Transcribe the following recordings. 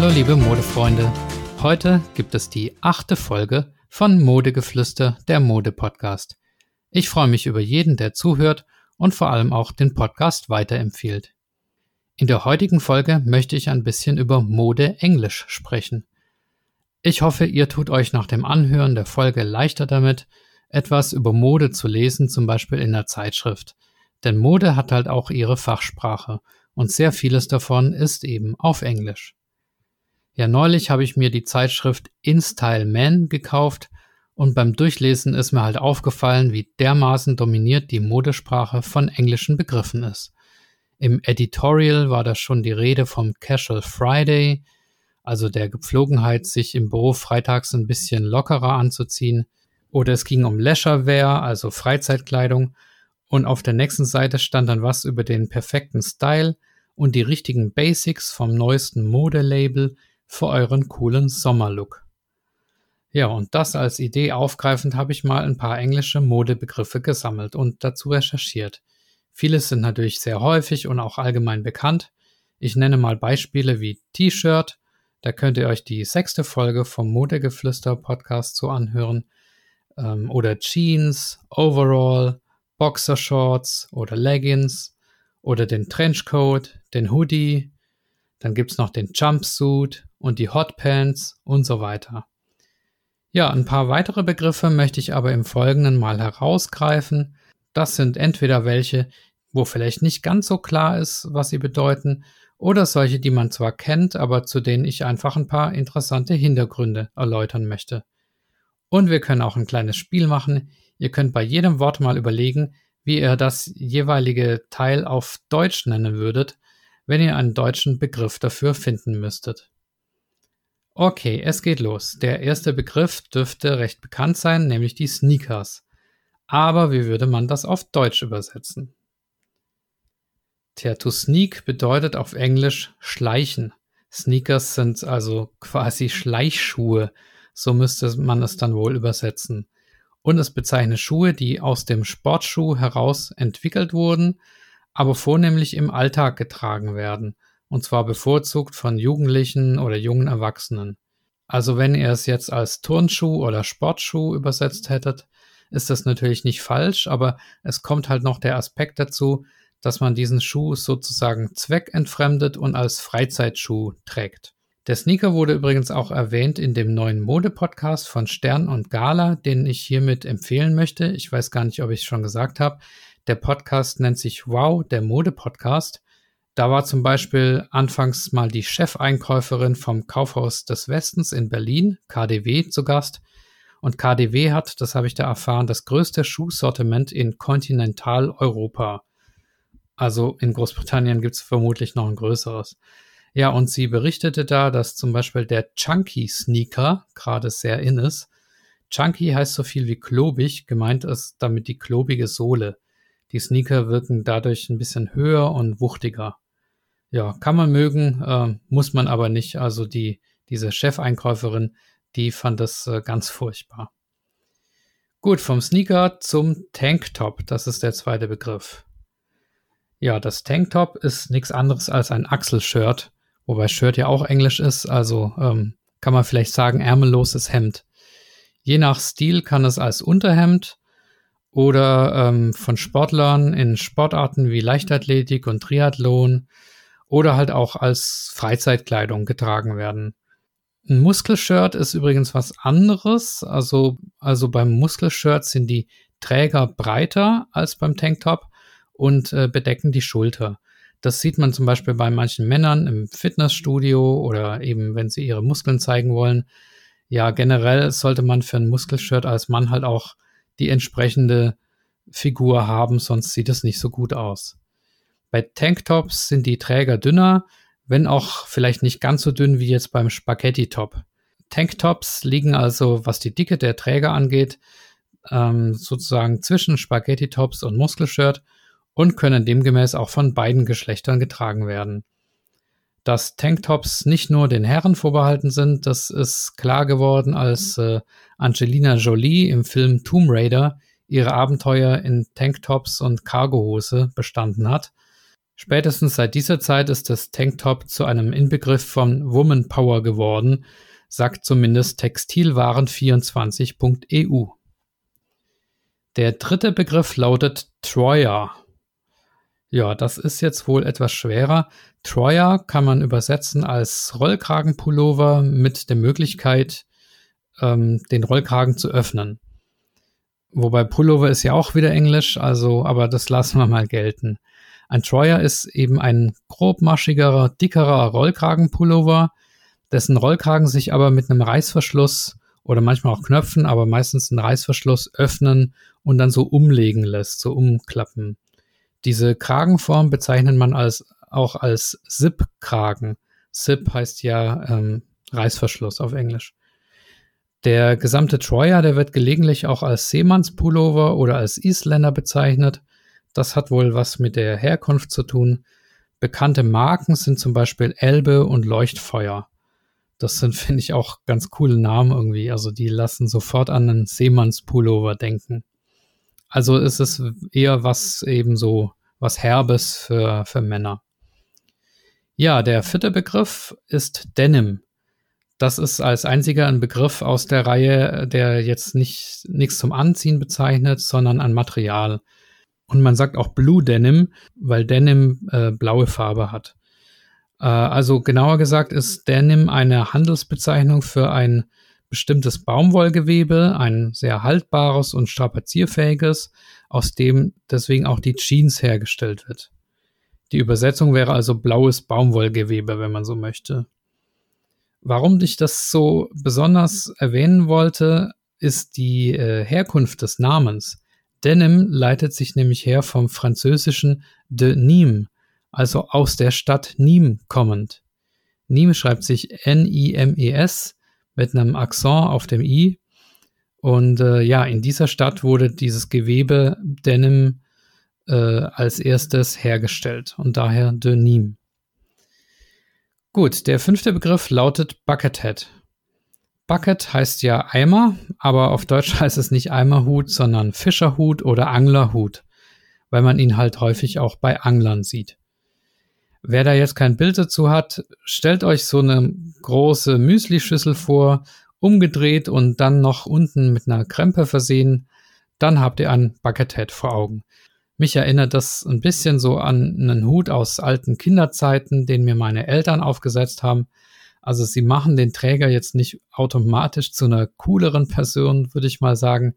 Hallo liebe Modefreunde. Heute gibt es die achte Folge von Modegeflüster, der Mode-Podcast. Ich freue mich über jeden, der zuhört und vor allem auch den Podcast weiterempfiehlt. In der heutigen Folge möchte ich ein bisschen über Mode Englisch sprechen. Ich hoffe, ihr tut euch nach dem Anhören der Folge leichter damit, etwas über Mode zu lesen, zum Beispiel in der Zeitschrift. Denn Mode hat halt auch ihre Fachsprache und sehr vieles davon ist eben auf Englisch. Ja, neulich habe ich mir die Zeitschrift InStyle Man gekauft und beim Durchlesen ist mir halt aufgefallen, wie dermaßen dominiert die Modesprache von englischen Begriffen ist. Im Editorial war da schon die Rede vom Casual Friday, also der Gepflogenheit, sich im Büro freitags ein bisschen lockerer anzuziehen. Oder es ging um Leisurewear, also Freizeitkleidung. Und auf der nächsten Seite stand dann was über den perfekten Style und die richtigen Basics vom neuesten Modelabel für euren coolen Sommerlook. Ja, und das als Idee aufgreifend habe ich mal ein paar englische Modebegriffe gesammelt und dazu recherchiert. Viele sind natürlich sehr häufig und auch allgemein bekannt. Ich nenne mal Beispiele wie T-Shirt, da könnt ihr euch die sechste Folge vom Modegeflüster Podcast so anhören. Ähm, oder Jeans, Overall, Boxershorts oder Leggings oder den Trenchcoat, den Hoodie. Dann gibt es noch den Jumpsuit und die Hotpants und so weiter. Ja, ein paar weitere Begriffe möchte ich aber im Folgenden mal herausgreifen. Das sind entweder welche, wo vielleicht nicht ganz so klar ist, was sie bedeuten, oder solche, die man zwar kennt, aber zu denen ich einfach ein paar interessante Hintergründe erläutern möchte. Und wir können auch ein kleines Spiel machen. Ihr könnt bei jedem Wort mal überlegen, wie ihr das jeweilige Teil auf Deutsch nennen würdet, wenn ihr einen deutschen Begriff dafür finden müsstet. Okay, es geht los. Der erste Begriff dürfte recht bekannt sein, nämlich die Sneakers. Aber wie würde man das auf Deutsch übersetzen? Tja, to sneak bedeutet auf Englisch schleichen. Sneakers sind also quasi Schleichschuhe. So müsste man es dann wohl übersetzen. Und es bezeichnet Schuhe, die aus dem Sportschuh heraus entwickelt wurden, aber vornehmlich im Alltag getragen werden. Und zwar bevorzugt von Jugendlichen oder jungen Erwachsenen. Also wenn ihr es jetzt als Turnschuh oder Sportschuh übersetzt hättet, ist das natürlich nicht falsch, aber es kommt halt noch der Aspekt dazu, dass man diesen Schuh sozusagen zweckentfremdet und als Freizeitschuh trägt. Der Sneaker wurde übrigens auch erwähnt in dem neuen Mode-Podcast von Stern und Gala, den ich hiermit empfehlen möchte. Ich weiß gar nicht, ob ich es schon gesagt habe. Der Podcast nennt sich Wow, der Mode-Podcast. Da war zum Beispiel anfangs mal die Chefeinkäuferin vom Kaufhaus des Westens in Berlin, KDW, zu Gast. Und KDW hat, das habe ich da erfahren, das größte Schuhsortiment in Kontinentaleuropa. Also in Großbritannien gibt es vermutlich noch ein größeres. Ja, und sie berichtete da, dass zum Beispiel der Chunky Sneaker gerade sehr in ist. Chunky heißt so viel wie klobig, gemeint ist damit die klobige Sohle. Die Sneaker wirken dadurch ein bisschen höher und wuchtiger. Ja, kann man mögen, äh, muss man aber nicht. Also die, diese Chefeinkäuferin, die fand das äh, ganz furchtbar. Gut, vom Sneaker zum Tanktop, das ist der zweite Begriff. Ja, das Tanktop ist nichts anderes als ein Achselshirt, wobei Shirt ja auch Englisch ist, also ähm, kann man vielleicht sagen ärmelloses Hemd. Je nach Stil kann es als Unterhemd oder ähm, von Sportlern in Sportarten wie Leichtathletik und Triathlon oder halt auch als Freizeitkleidung getragen werden. Ein Muskelshirt ist übrigens was anderes. Also, also beim Muskelshirt sind die Träger breiter als beim Tanktop und äh, bedecken die Schulter. Das sieht man zum Beispiel bei manchen Männern im Fitnessstudio oder eben, wenn sie ihre Muskeln zeigen wollen. Ja, generell sollte man für ein Muskelshirt als Mann halt auch die entsprechende Figur haben, sonst sieht es nicht so gut aus. Bei Tanktops sind die Träger dünner, wenn auch vielleicht nicht ganz so dünn wie jetzt beim Spaghetti-Top. Tanktops liegen also, was die Dicke der Träger angeht, ähm, sozusagen zwischen Spaghetti-Tops und Muskelshirt und können demgemäß auch von beiden Geschlechtern getragen werden. Dass Tanktops nicht nur den Herren vorbehalten sind, das ist klar geworden, als äh, Angelina Jolie im Film Tomb Raider ihre Abenteuer in Tanktops und Cargohose bestanden hat. Spätestens seit dieser Zeit ist das Tanktop zu einem Inbegriff von Woman Power geworden, sagt zumindest Textilwaren24.eu. Der dritte Begriff lautet Troyer. Ja, das ist jetzt wohl etwas schwerer. Troyer kann man übersetzen als Rollkragenpullover mit der Möglichkeit, ähm, den Rollkragen zu öffnen. Wobei Pullover ist ja auch wieder Englisch, also, aber das lassen wir mal gelten. Ein Troyer ist eben ein grobmaschigerer, dickerer Rollkragenpullover, dessen Rollkragen sich aber mit einem Reißverschluss oder manchmal auch Knöpfen, aber meistens einen Reißverschluss öffnen und dann so umlegen lässt, so umklappen. Diese Kragenform bezeichnet man als, auch als Zip-Kragen. Zip heißt ja ähm, Reißverschluss auf Englisch. Der gesamte Troyer, der wird gelegentlich auch als Seemannspullover oder als Isländer bezeichnet. Das hat wohl was mit der Herkunft zu tun. Bekannte Marken sind zum Beispiel Elbe und Leuchtfeuer. Das sind, finde ich, auch ganz coole Namen irgendwie. Also die lassen sofort an einen Seemannspullover denken. Also ist es eher was eben so, was Herbes für, für Männer. Ja, der vierte Begriff ist Denim. Das ist als einziger ein Begriff aus der Reihe, der jetzt nicht nichts zum Anziehen bezeichnet, sondern ein Material. Und man sagt auch Blue Denim, weil Denim äh, blaue Farbe hat. Äh, also genauer gesagt ist Denim eine Handelsbezeichnung für ein bestimmtes Baumwollgewebe, ein sehr haltbares und strapazierfähiges, aus dem deswegen auch die Jeans hergestellt wird. Die Übersetzung wäre also blaues Baumwollgewebe, wenn man so möchte. Warum ich das so besonders erwähnen wollte, ist die äh, Herkunft des Namens. Denim leitet sich nämlich her vom französischen de Nîmes, also aus der Stadt Nîmes kommend. Nîmes schreibt sich N-I-M-E-S mit einem Akzent auf dem I. Und äh, ja, in dieser Stadt wurde dieses Gewebe Denim äh, als erstes hergestellt und daher de Nîmes. Gut, der fünfte Begriff lautet Buckethead. Bucket heißt ja Eimer, aber auf Deutsch heißt es nicht Eimerhut, sondern Fischerhut oder Anglerhut, weil man ihn halt häufig auch bei Anglern sieht. Wer da jetzt kein Bild dazu hat, stellt euch so eine große Müslischüssel vor, umgedreht und dann noch unten mit einer Krempe versehen. Dann habt ihr ein Buckethead vor Augen. Mich erinnert das ein bisschen so an einen Hut aus alten Kinderzeiten, den mir meine Eltern aufgesetzt haben. Also sie machen den Träger jetzt nicht automatisch zu einer cooleren Person, würde ich mal sagen.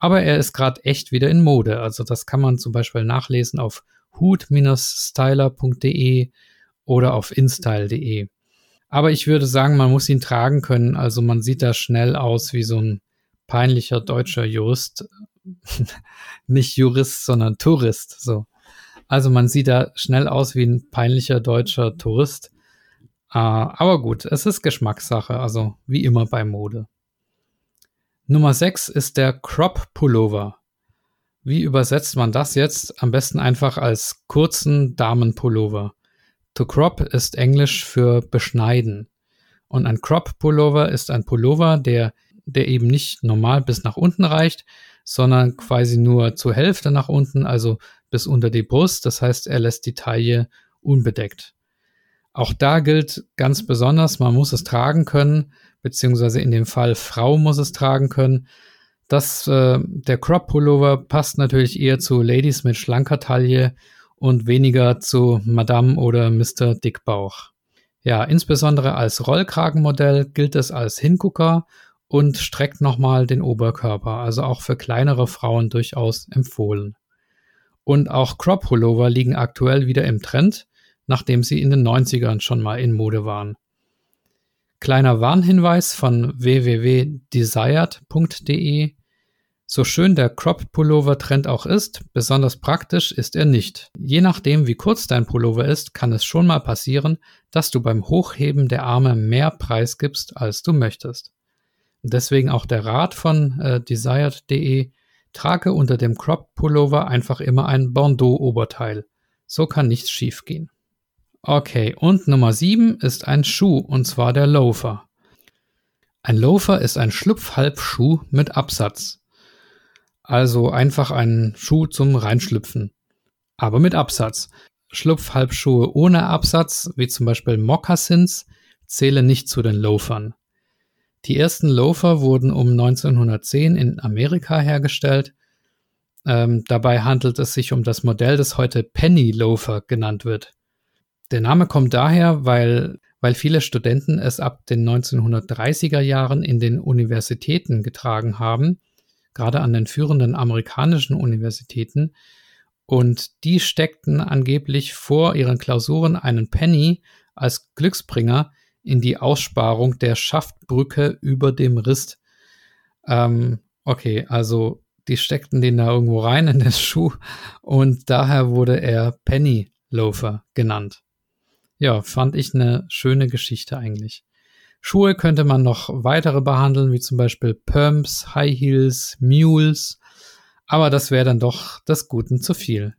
Aber er ist gerade echt wieder in Mode. Also das kann man zum Beispiel nachlesen auf hut-styler.de oder auf instyle.de. Aber ich würde sagen, man muss ihn tragen können. Also man sieht da schnell aus wie so ein peinlicher deutscher Jurist, nicht Jurist, sondern Tourist. So. Also man sieht da schnell aus wie ein peinlicher deutscher Tourist. Uh, aber gut, es ist Geschmackssache, also wie immer bei Mode. Nummer 6 ist der Crop Pullover. Wie übersetzt man das jetzt? Am besten einfach als kurzen Damenpullover. To crop ist Englisch für beschneiden. Und ein Crop Pullover ist ein Pullover, der, der eben nicht normal bis nach unten reicht, sondern quasi nur zur Hälfte nach unten, also bis unter die Brust. Das heißt, er lässt die Taille unbedeckt. Auch da gilt ganz besonders, man muss es tragen können, beziehungsweise in dem Fall Frau muss es tragen können. Das, äh, der Crop Pullover passt natürlich eher zu Ladies mit schlanker Taille und weniger zu Madame oder Mr. Dickbauch. Ja, insbesondere als Rollkragenmodell gilt es als Hingucker und streckt nochmal den Oberkörper, also auch für kleinere Frauen durchaus empfohlen. Und auch Crop Pullover liegen aktuell wieder im Trend, nachdem sie in den 90ern schon mal in Mode waren. Kleiner Warnhinweis von www.desired.de. So schön der Crop Pullover Trend auch ist, besonders praktisch ist er nicht. Je nachdem, wie kurz dein Pullover ist, kann es schon mal passieren, dass du beim Hochheben der Arme mehr Preis gibst, als du möchtest. Deswegen auch der Rat von äh, desired.de, trage unter dem Crop Pullover einfach immer ein Bandeau Oberteil. So kann nichts schiefgehen. Okay, und Nummer 7 ist ein Schuh, und zwar der Loafer. Ein Loafer ist ein Schlupfhalbschuh mit Absatz. Also einfach ein Schuh zum Reinschlüpfen. Aber mit Absatz. Schlupfhalbschuhe ohne Absatz, wie zum Beispiel Moccasins, zählen nicht zu den Loafern. Die ersten Loafer wurden um 1910 in Amerika hergestellt. Ähm, dabei handelt es sich um das Modell, das heute Penny Loafer genannt wird. Der Name kommt daher, weil, weil viele Studenten es ab den 1930er Jahren in den Universitäten getragen haben, gerade an den führenden amerikanischen Universitäten, und die steckten angeblich vor ihren Klausuren einen Penny als Glücksbringer in die Aussparung der Schaftbrücke über dem Rist. Ähm, okay, also die steckten den da irgendwo rein in den Schuh und daher wurde er Penny Loafer genannt. Ja, fand ich eine schöne Geschichte eigentlich. Schuhe könnte man noch weitere behandeln, wie zum Beispiel Pumps, High Heels, Mules, aber das wäre dann doch des Guten zu viel.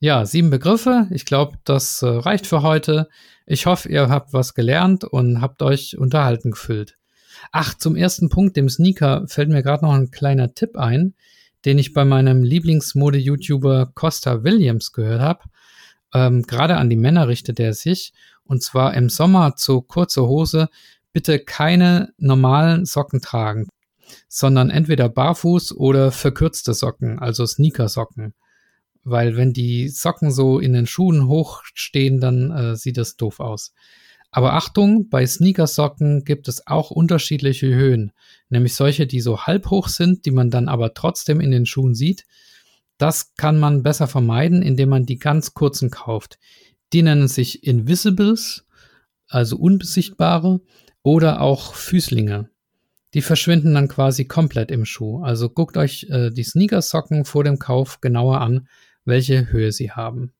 Ja, sieben Begriffe. Ich glaube, das äh, reicht für heute. Ich hoffe, ihr habt was gelernt und habt euch unterhalten gefühlt. Ach, zum ersten Punkt, dem Sneaker, fällt mir gerade noch ein kleiner Tipp ein, den ich bei meinem Lieblingsmode-YouTuber Costa Williams gehört habe. Ähm, gerade an die Männer richtet er sich. Und zwar im Sommer zu kurzer Hose bitte keine normalen Socken tragen, sondern entweder barfuß oder verkürzte Socken, also Sneaker-Socken. Weil wenn die Socken so in den Schuhen hochstehen, dann äh, sieht das doof aus. Aber Achtung, bei Sneakersocken gibt es auch unterschiedliche Höhen, nämlich solche, die so halb hoch sind, die man dann aber trotzdem in den Schuhen sieht. Das kann man besser vermeiden, indem man die ganz kurzen kauft. Die nennen sich Invisibles, also unbesichtbare, oder auch Füßlinge. Die verschwinden dann quasi komplett im Schuh. Also guckt euch äh, die Sneakersocken vor dem Kauf genauer an, welche Höhe sie haben.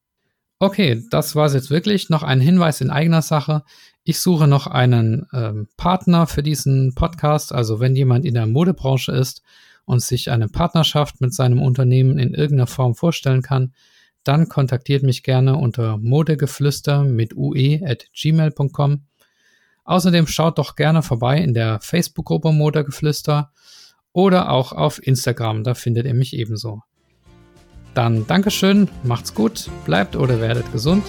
Okay, das war es jetzt wirklich. Noch ein Hinweis in eigener Sache. Ich suche noch einen ähm, Partner für diesen Podcast. Also wenn jemand in der Modebranche ist und sich eine Partnerschaft mit seinem Unternehmen in irgendeiner Form vorstellen kann, dann kontaktiert mich gerne unter modegeflüster mit ue at gmail.com. Außerdem schaut doch gerne vorbei in der Facebook-Gruppe Modegeflüster oder auch auf Instagram, da findet ihr mich ebenso. Dann Dankeschön, macht's gut, bleibt oder werdet gesund